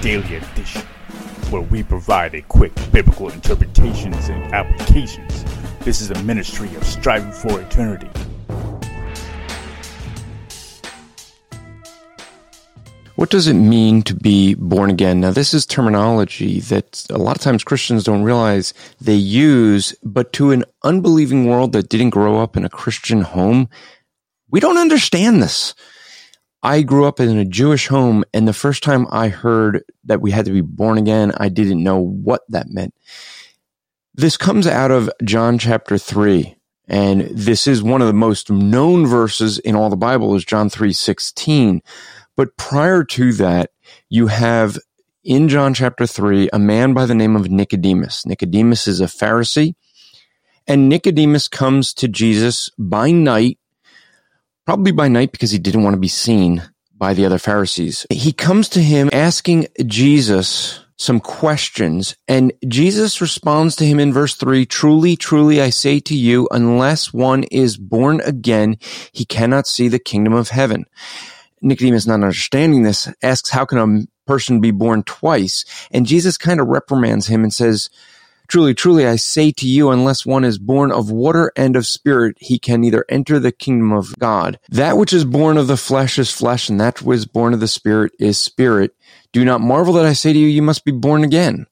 Daily Edition, where we provide a quick biblical interpretations and applications. This is a ministry of striving for eternity. What does it mean to be born again? Now, this is terminology that a lot of times Christians don't realize they use, but to an unbelieving world that didn't grow up in a Christian home, we don't understand this. I grew up in a Jewish home, and the first time I heard that we had to be born again, I didn't know what that meant. This comes out of John chapter 3. And this is one of the most known verses in all the Bible is John 3:16. But prior to that, you have in John chapter 3 a man by the name of Nicodemus. Nicodemus is a Pharisee, and Nicodemus comes to Jesus by night, probably by night because he didn't want to be seen by the other Pharisees. He comes to him asking Jesus some questions and Jesus responds to him in verse three, truly, truly, I say to you, unless one is born again, he cannot see the kingdom of heaven. Nicodemus, not understanding this, asks, How can a person be born twice? And Jesus kind of reprimands him and says, Truly, truly, I say to you, unless one is born of water and of spirit, he can neither enter the kingdom of God. That which is born of the flesh is flesh, and that which is born of the spirit is spirit. Do not marvel that I say to you, you must be born again.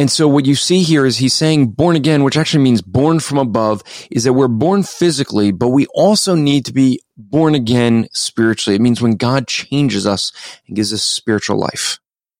And so what you see here is he's saying born again, which actually means born from above, is that we're born physically, but we also need to be born again spiritually. It means when God changes us and gives us spiritual life.